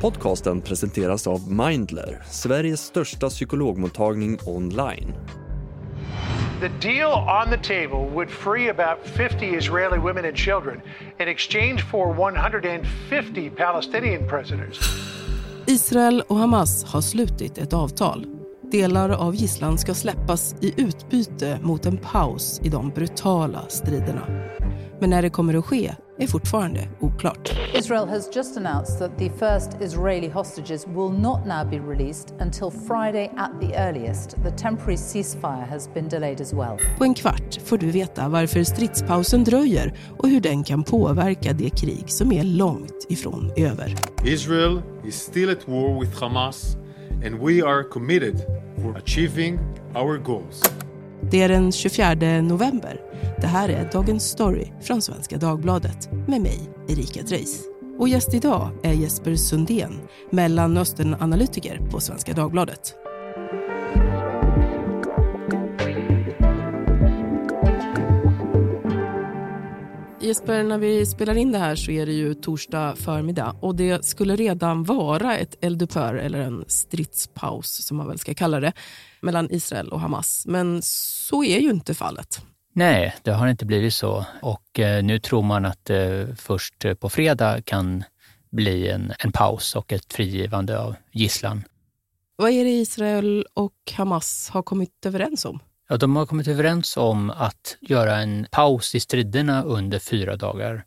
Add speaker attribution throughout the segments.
Speaker 1: Podcasten presenteras av Mindler, Sveriges största psykologmottagning online.
Speaker 2: The deal on the table would free about 50 Israeli women and children in exchange for 150 Palestinian prisoners.
Speaker 3: Israel och Hamas har slutit ett avtal. Delar av gisslan ska släppas i utbyte mot en paus i de brutala striderna. Men när det kommer att ske är fortfarande oklart.
Speaker 4: Israel has just announced that the first Israeli hostages will not now be released until Friday at the earliest. The temporary ceasefire has been delayed as well.
Speaker 3: På en kvart får du veta varför stridspausen dröjer och hur den kan påverka det krig som är långt ifrån över.
Speaker 5: Israel is still at war with Hamas and we are committed for achieving our goals.
Speaker 3: Det är den 24 november. Det här är Dagens Story från Svenska Dagbladet med mig, Erika Dreis. Och gäst idag är Jesper Sundén, Mellanösternanalytiker på Svenska Dagbladet. Jesper, när vi spelar in det här så är det ju torsdag förmiddag och det skulle redan vara ett eldupphör eller en stridspaus som man väl ska kalla det mellan Israel och Hamas. Men så är ju inte fallet.
Speaker 6: Nej, det har inte blivit så och eh, nu tror man att eh, först på fredag kan bli en, en paus och ett frigivande av gisslan.
Speaker 3: Vad är det Israel och Hamas har kommit överens om?
Speaker 6: Ja, de har kommit överens om att göra en paus i striderna under fyra dagar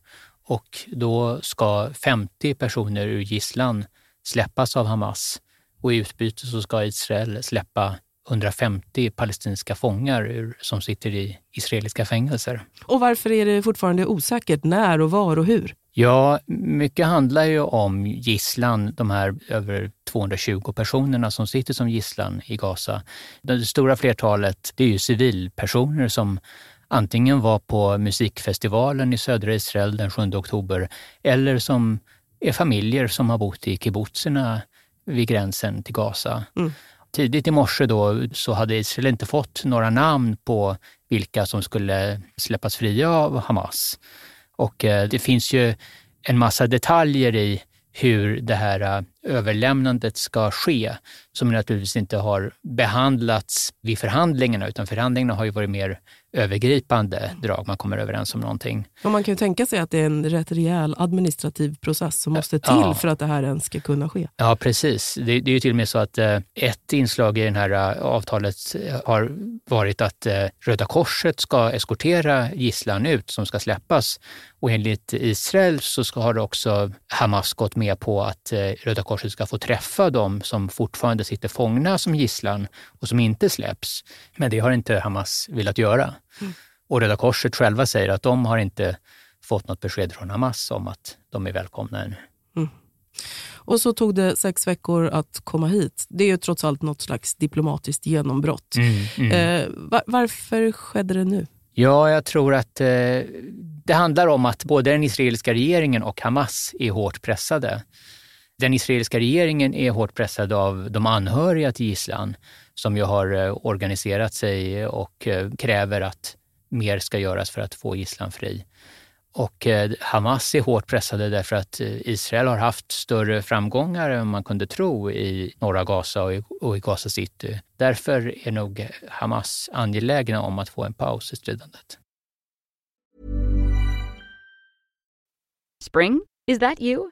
Speaker 6: och då ska 50 personer ur gisslan släppas av Hamas och i utbyte så ska Israel släppa 150 palestinska fångar ur, som sitter i israeliska fängelser.
Speaker 3: Och varför är det fortfarande osäkert när och var och hur?
Speaker 6: Ja, mycket handlar ju om gisslan, de här över 220 personerna som sitter som gisslan i Gaza. Det stora flertalet det är ju civilpersoner som antingen var på musikfestivalen i södra Israel den 7 oktober eller som är familjer som har bott i kibbutzerna vid gränsen till Gaza. Mm. Tidigt i morse då så hade Israel inte fått några namn på vilka som skulle släppas fria av Hamas. Och eh, det finns ju en massa detaljer i hur det här äh, överlämnandet ska ske, som naturligtvis inte har behandlats vid förhandlingarna, utan förhandlingarna har ju varit mer övergripande drag. Man kommer överens om någonting.
Speaker 3: Och man kan ju tänka sig att det är en rätt rejäl administrativ process som måste till ja. för att det här ens ska kunna ske.
Speaker 6: Ja, precis. Det, det är ju till och med så att eh, ett inslag i det här eh, avtalet har varit att eh, Röda Korset ska eskortera gisslan ut som ska släppas. Och enligt Israel så ska, har också Hamas gått med på att Röda Korset ska få träffa de som fortfarande sitter fångna som gisslan och som inte släpps. Men det har inte Hamas velat göra. Och Röda Korset själva säger att de har inte fått något besked från Hamas om att de är välkomna ännu. Mm.
Speaker 3: Och så tog det sex veckor att komma hit. Det är ju trots allt något slags diplomatiskt genombrott. Mm, mm. Eh, var, varför skedde det nu?
Speaker 6: Ja, jag tror att eh, det handlar om att både den israeliska regeringen och Hamas är hårt pressade. Den israeliska regeringen är hårt pressad av de anhöriga till gisslan som ju har eh, organiserat sig och eh, kräver att mer ska göras för att få gisslan fri. Och eh, Hamas är hårt pressade därför att Israel har haft större framgångar än man kunde tro i norra Gaza och i Gaza city. Därför är nog Hamas angelägna om att få en paus i stridandet.
Speaker 7: Spring? Is that you?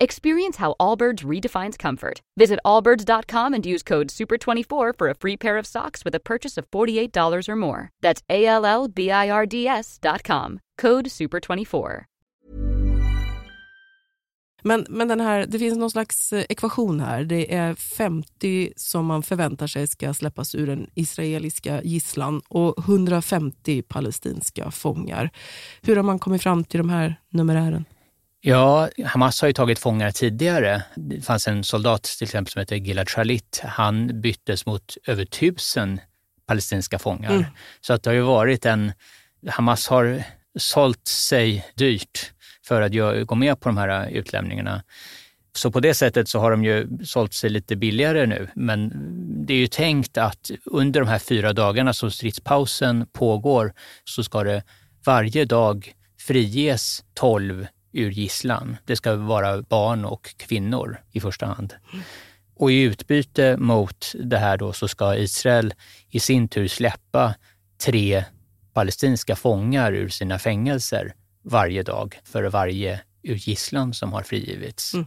Speaker 7: Experience how Allbirds redefines comfort. Visit allbirds.com and use code SUPER24 for a free pair of socks with a purchase of $48 or more. That's A L L B I R D S.com. Code SUPER24.
Speaker 3: Men, men den här, det finns någon slags eh, ekvation här. Det är 50 som man förväntar sig ska släppas ur den israeliska gisslan och 150 palestinska fångar. Hur har man kommit fram till de här numerären?
Speaker 6: Ja, Hamas har ju tagit fångar tidigare. Det fanns en soldat till exempel som heter Gilad Shalit. Han byttes mot över tusen palestinska fångar. Mm. Så att det har ju varit en... Hamas har sålt sig dyrt för att gå med på de här utlämningarna. Så på det sättet så har de ju sålt sig lite billigare nu. Men det är ju tänkt att under de här fyra dagarna som stridspausen pågår så ska det varje dag friges tolv ur gisslan. Det ska vara barn och kvinnor i första hand. Och i utbyte mot det här då så ska Israel i sin tur släppa tre palestinska fångar ur sina fängelser varje dag för varje ur gisslan som har frigivits. Mm.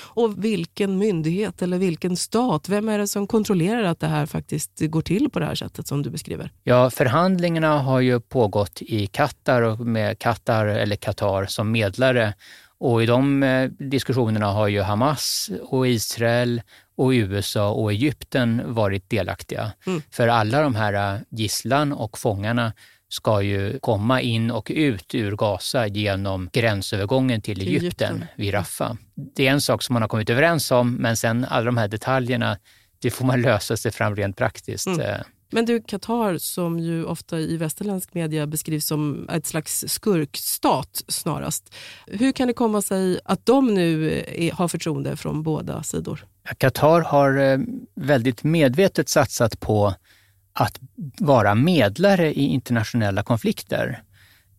Speaker 3: Och vilken myndighet eller vilken stat, vem är det som kontrollerar att det här faktiskt går till på det här sättet som du beskriver?
Speaker 6: Ja, förhandlingarna har ju pågått i Qatar och med Qatar eller Qatar som medlare. Och i de eh, diskussionerna har ju Hamas och Israel och USA och Egypten varit delaktiga. Mm. För alla de här eh, gisslan och fångarna ska ju komma in och ut ur Gaza genom gränsövergången till Egypten, Egypten. vid Rafah. Det är en sak som man har kommit överens om, men sen alla de här detaljerna, det får man lösa sig fram rent praktiskt. Mm. Eh.
Speaker 3: Men du, Qatar som ju ofta i västerländsk media beskrivs som ett slags skurkstat snarast. Hur kan det komma sig att de nu är, har förtroende från båda sidor?
Speaker 6: Qatar har eh, väldigt medvetet satsat på att vara medlare i internationella konflikter.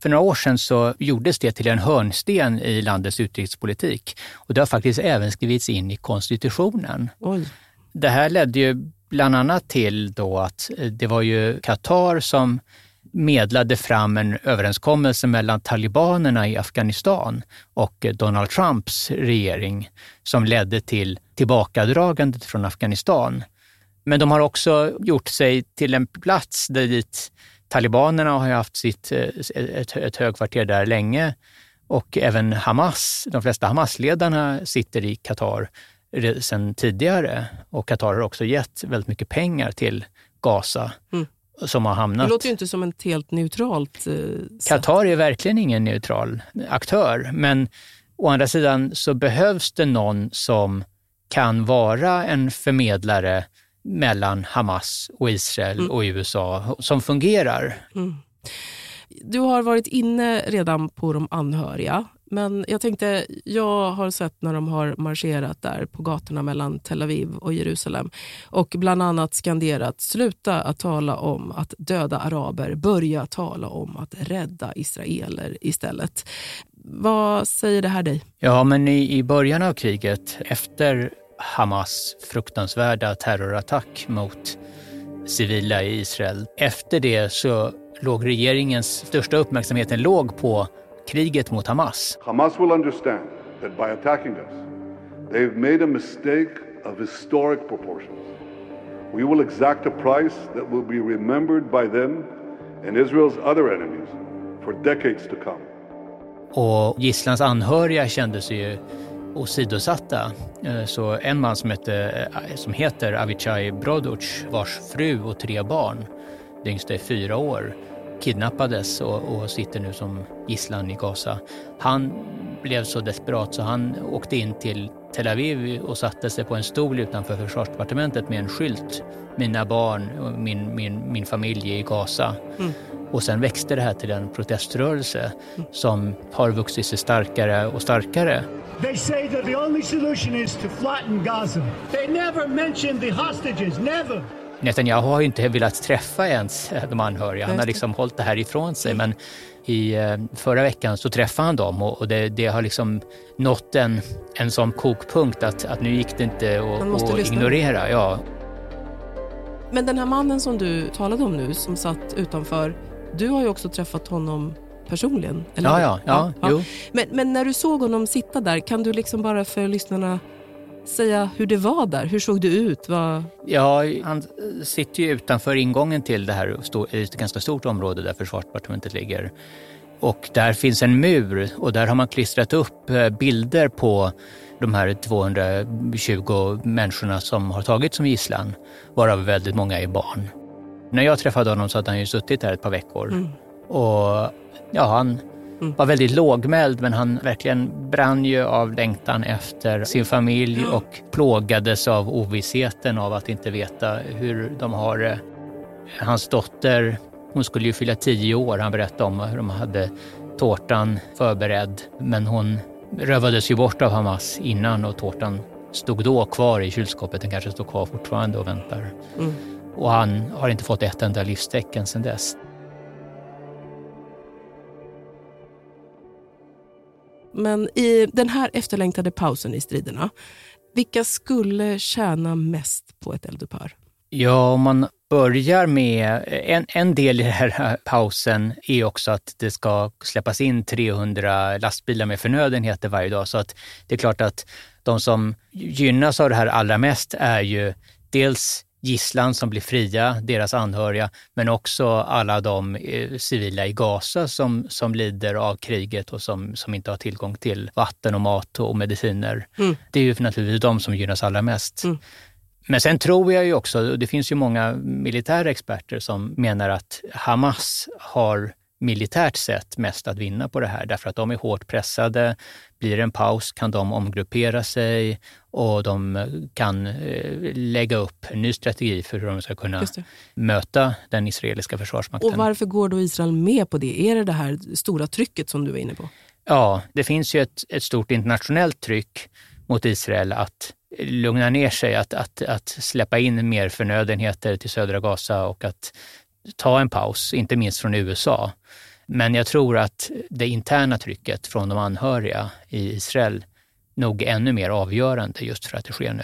Speaker 6: För några år sedan så gjordes det till en hörnsten i landets utrikespolitik och det har faktiskt även skrivits in i konstitutionen. Oj. Det här ledde ju bland annat till då att det var ju Qatar som medlade fram en överenskommelse mellan talibanerna i Afghanistan och Donald Trumps regering som ledde till tillbakadragandet från Afghanistan. Men de har också gjort sig till en plats där dit talibanerna har haft sitt, eh, ett, ett högkvarter där länge och även Hamas, de flesta Hamas-ledarna sitter i Qatar sedan tidigare. Och Qatar har också gett väldigt mycket pengar till Gaza. Mm. Som har hamnat...
Speaker 3: Det låter ju inte som ett helt neutralt eh,
Speaker 6: Qatar är verkligen ingen neutral aktör, men å andra sidan så behövs det någon som kan vara en förmedlare mellan Hamas och Israel mm. och USA som fungerar. Mm.
Speaker 3: Du har varit inne redan på de anhöriga. Men jag tänkte, jag har sett när de har marscherat där på gatorna mellan Tel Aviv och Jerusalem och bland annat skanderat sluta att tala om att döda araber, börja tala om att rädda israeler istället. Vad säger det här dig?
Speaker 6: Ja, men i, i början av kriget, efter Hamas fruktansvärda terrorattack mot civila i Israel. Efter det så låg regeringens största uppmärksamheten låg på kriget mot Hamas.
Speaker 8: Hamas will understand that by attacking us they've made a mistake of historic proportions. We will exact a price that will be remembered by them and Israel's other enemies for decades to come.
Speaker 6: Och gisslans anhöriga kände sig ju åsidosatta. Eh, så en man som, hette, eh, som heter Avichai Broduc, vars fru och tre barn, det yngsta är fyra år, kidnappades och, och, sitter nu som gisslan i Gaza. Han blev så desperat så han åkte in till Tel Aviv och satte sig på en stol utanför försvarsdepartementet med en skylt. Mina barn och min, min, min familj är i Gaza. Mm. Och sen växte det här till en proteströrelse mm. som har vuxit sig starkare och starkare. They say that the only solution is to flatten Gaza. They never mentioned the hostages, never. Netanyahu har ju inte velat träffa ens de anhöriga. Han har liksom hållit det här ifrån sig. Men i eh, förra veckan så träffade han dem och det, det har liksom nått en, en sån kokpunkt att, att nu gick det inte att, att ignorera. Ja.
Speaker 3: Men den här mannen som du talade om nu som satt utanför, du har ju också träffat honom personligen?
Speaker 6: Eller ja, ja, ja, ja. Jo.
Speaker 3: Men, men, när du såg honom sitta där, kan du liksom bara för lyssnarna säga hur det var där? Hur såg det ut? Vad...
Speaker 6: Ja, han sitter ju utanför ingången till det här ett ganska stort område där försvarsdepartementet ligger. Och där finns en mur och där har man klistrat upp eh, bilder på de här 220 människorna som har tagits som gisslan, varav väldigt många är barn. När jag träffade honom så hade han ju suttit där ett par veckor. Mm. Och ja, han mm. var väldigt lågmäld men han verkligen brann ju av längtan efter sin familj och plågades av ovissheten av att inte veta hur de har det. Hans dotter, hon skulle ju fylla tio år. Han berättade om hur de hade tårtan förberedd men hon rövades ju bort av Hamas innan och tårtan stod då kvar i kylskåpet. Den kanske står kvar fortfarande och väntar. Mm. Och han har inte fått ett enda livstecken sedan dess.
Speaker 3: Men i den här efterlängtade pausen i striderna, vilka skulle tjäna mest på ett eldupphör?
Speaker 6: Ja, om man börjar med... En, en del i den här pausen är också att det ska släppas in 300 lastbilar med förnödenheter varje dag. Så att det är klart att de som gynnas av det här allra mest är ju dels gisslan som blir fria, deras anhöriga, men också alla de eh, civila i Gaza som, som lider av kriget och som, som inte har tillgång till vatten och mat och mediciner. Mm. Det är ju naturligtvis de som gynnas allra mest. Mm. Men sen tror jag ju också, och det finns ju många militära experter som menar att Hamas har militärt sett mest att vinna på det här därför att de är hårt pressade. Blir det en paus kan de omgruppera sig och de kan eh, lägga upp en ny strategi för hur de ska kunna möta den israeliska försvarsmakten.
Speaker 3: Och varför går då Israel med på det? Är det det här stora trycket som du var inne på?
Speaker 6: Ja, det finns ju ett, ett stort internationellt tryck mot Israel att lugna ner sig, att, att, att släppa in mer förnödenheter till södra Gaza och att ta en paus, inte minst från USA. Men jag tror att det interna trycket från de anhöriga i Israel nog är ännu mer avgörande just för att det sker nu.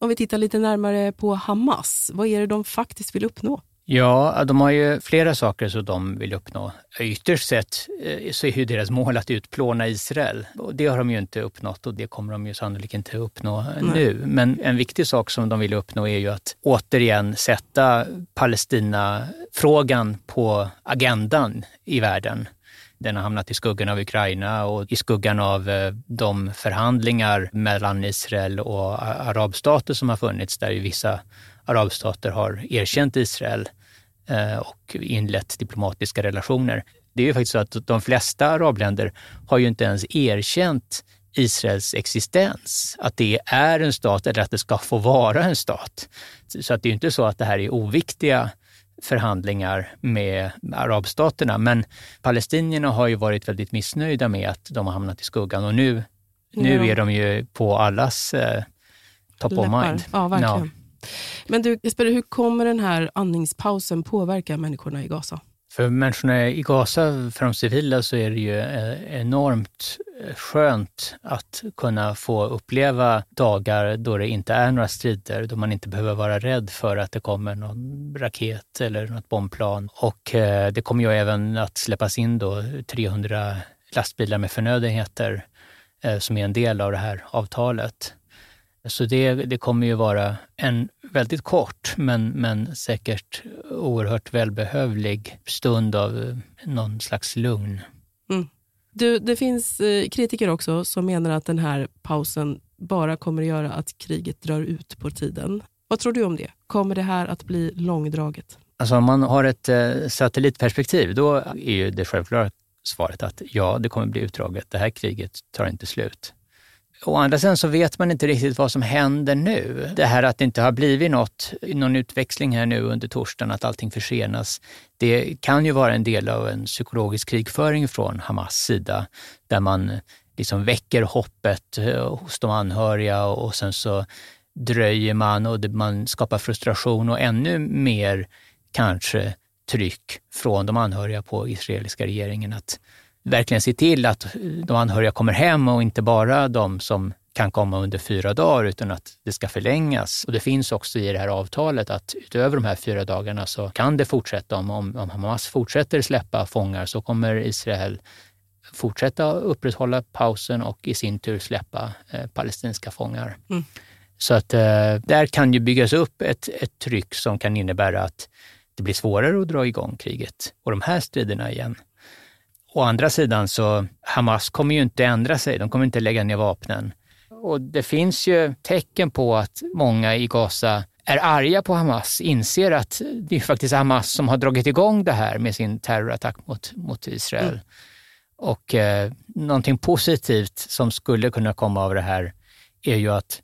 Speaker 3: Om vi tittar lite närmare på Hamas, vad är det de faktiskt vill uppnå?
Speaker 6: Ja, de har ju flera saker som de vill uppnå. Ytterst sett eh, så är ju deras mål att utplåna Israel. Och det har de ju inte uppnått och det kommer de ju sannolikt inte uppnå Nej. nu. Men en viktig sak som de vill uppnå är ju att återigen sätta Palestina-frågan på agendan i världen. Den har hamnat i skuggan av Ukraina och i skuggan av eh, de förhandlingar mellan Israel och arabstater som har funnits, där ju vissa arabstater har erkänt Israel eh, och inlett diplomatiska relationer. Det är ju faktiskt så att de flesta arabländer har ju inte ens erkänt Israels existens, att det är en stat eller att det ska få vara en stat. Så att det är inte så att det här är oviktiga förhandlingar med arabstaterna. Men palestinierna har ju varit väldigt missnöjda med att de har hamnat i skuggan och nu, nu är de ju på allas eh, top Läppar. of mind.
Speaker 3: Ja, verkligen. Ja. Men du, Jesper, hur kommer den här andningspausen påverka människorna i Gaza?
Speaker 6: För människorna i Gaza, för de civila, så är det ju eh, enormt eh, skönt att kunna få uppleva dagar då det inte är några strider, då man inte behöver vara rädd för att det kommer någon raket eller något bombplan. Och eh, det kommer ju även att släppas in då 300 lastbilar med förnödenheter som är en del av det här avtalet. Så det, det kommer ju vara en väldigt kort men, men säkert oerhört välbehövlig stund av eh, någon slags lugn. Mm.
Speaker 3: Du, det finns eh, kritiker också som menar att den här pausen bara kommer att göra att kriget drar ut på tiden. Vad tror du om det? Kommer det här att bli långdraget?
Speaker 6: Alltså om man har ett eh, satellitperspektiv, då är ju det självklara svaret att ja, det kommer bli utdraget. Det här kriget tar inte slut. Å andra sidan så vet man inte riktigt vad som händer nu. Det här att det inte har blivit något, någon utväxling här nu under torsdagen, att allting försenas, det kan ju vara en del av en psykologisk krigföring från Hamas sida, där man liksom väcker hoppet eh, hos de anhöriga och sen så dröjer man och man skapar frustration och ännu mer kanske tryck från de anhöriga på israeliska regeringen att verkligen se till att de anhöriga kommer hem och inte bara de som kan komma under fyra dagar utan att det ska förlängas. Och det finns också i det här avtalet att utöver de här fyra dagarna så kan det fortsätta. Om, om, Hamas fortsätter släppa fångar så kommer Israel fortsätta upprätthålla pausen och i sin tur släppa eh, palestinska fångar. Mm. Så att eh, där kan ju byggas upp ett, ett tryck som kan innebära att det blir svårare att dra igång kriget och de här striderna igen. Å andra sidan så Hamas kommer ju inte ändra sig, de kommer inte lägga ner vapnen. Och det finns ju tecken på att många i Gaza är arga på Hamas, inser att det är faktiskt Hamas som har dragit igång det här med sin terrorattack mot, mot Israel. Mm. Och eh, någonting positivt som skulle kunna komma av det här är ju att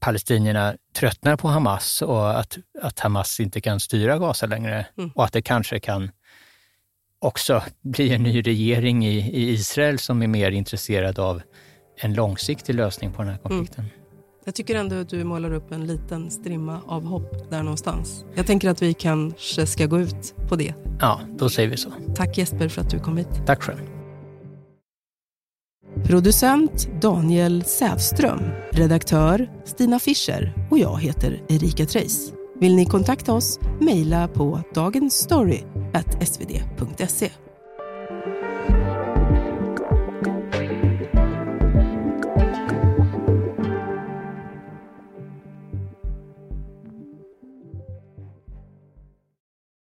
Speaker 6: palestinierna tröttnar på Hamas och att, att Hamas inte kan styra Gaza längre mm. och att det kanske kan också bli en ny regering i, i Israel som är mer intresserad av en långsiktig lösning på den här konflikten. Mm.
Speaker 3: Jag tycker ändå att du målar upp en liten strimma av hopp där någonstans. Jag tänker att vi kanske ska gå ut på det.
Speaker 6: Ja, då säger vi så.
Speaker 3: Tack Jesper för att du kom hit.
Speaker 6: Tack själv.
Speaker 3: Producent Daniel Sävström. Redaktör Stina Fischer. Och jag heter Erika Treijs. Vill ni kontakta oss? Mejla på dagensstory.svd.se.